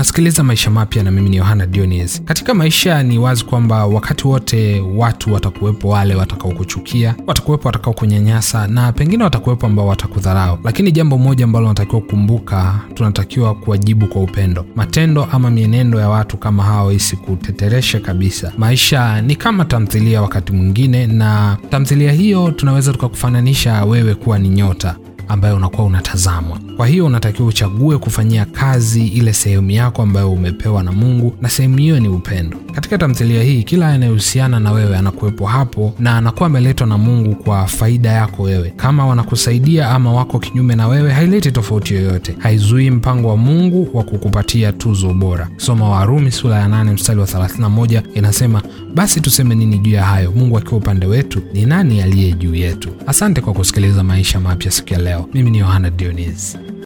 Unasikiliza Maisha Mapya na mimi ni Yohana Dionis. Katika maisha ni wazi kwamba wakati wote watu watakuwepo, wale watakaokuchukia, watakuwepo watakaokunyanyasa, na pengine watakuwepo ambao watakudharau, lakini jambo moja ambalo unatakiwa kukumbuka, tunatakiwa kuwajibu kwa upendo. Matendo ama mienendo ya watu kama hao isikutetereshe kabisa. Maisha ni kama tamthilia wakati mwingine, na tamthilia hiyo tunaweza tukakufananisha wewe kuwa ni nyota ambayo unakuwa unatazamwa. Kwa hiyo unatakiwa uchague kufanyia kazi ile sehemu yako ambayo umepewa na Mungu, na sehemu hiyo ni upendo. Katika tamthilia hii, kila anayehusiana na wewe anakuwepo hapo na anakuwa ameletwa na Mungu kwa faida yako wewe. Kama wanakusaidia ama wako kinyume na wewe, haileti tofauti yoyote, haizuii mpango wa Mungu wa kukupatia tuzo bora. Soma Warumi sura ya 8 mstari wa 31, inasema basi tuseme nini juu ya hayo? Mungu akiwa upande wetu, ni nani aliye juu yetu? Asante kwa kusikiliza Maisha Mapya siku ya Mimi ni Yohana Dionis.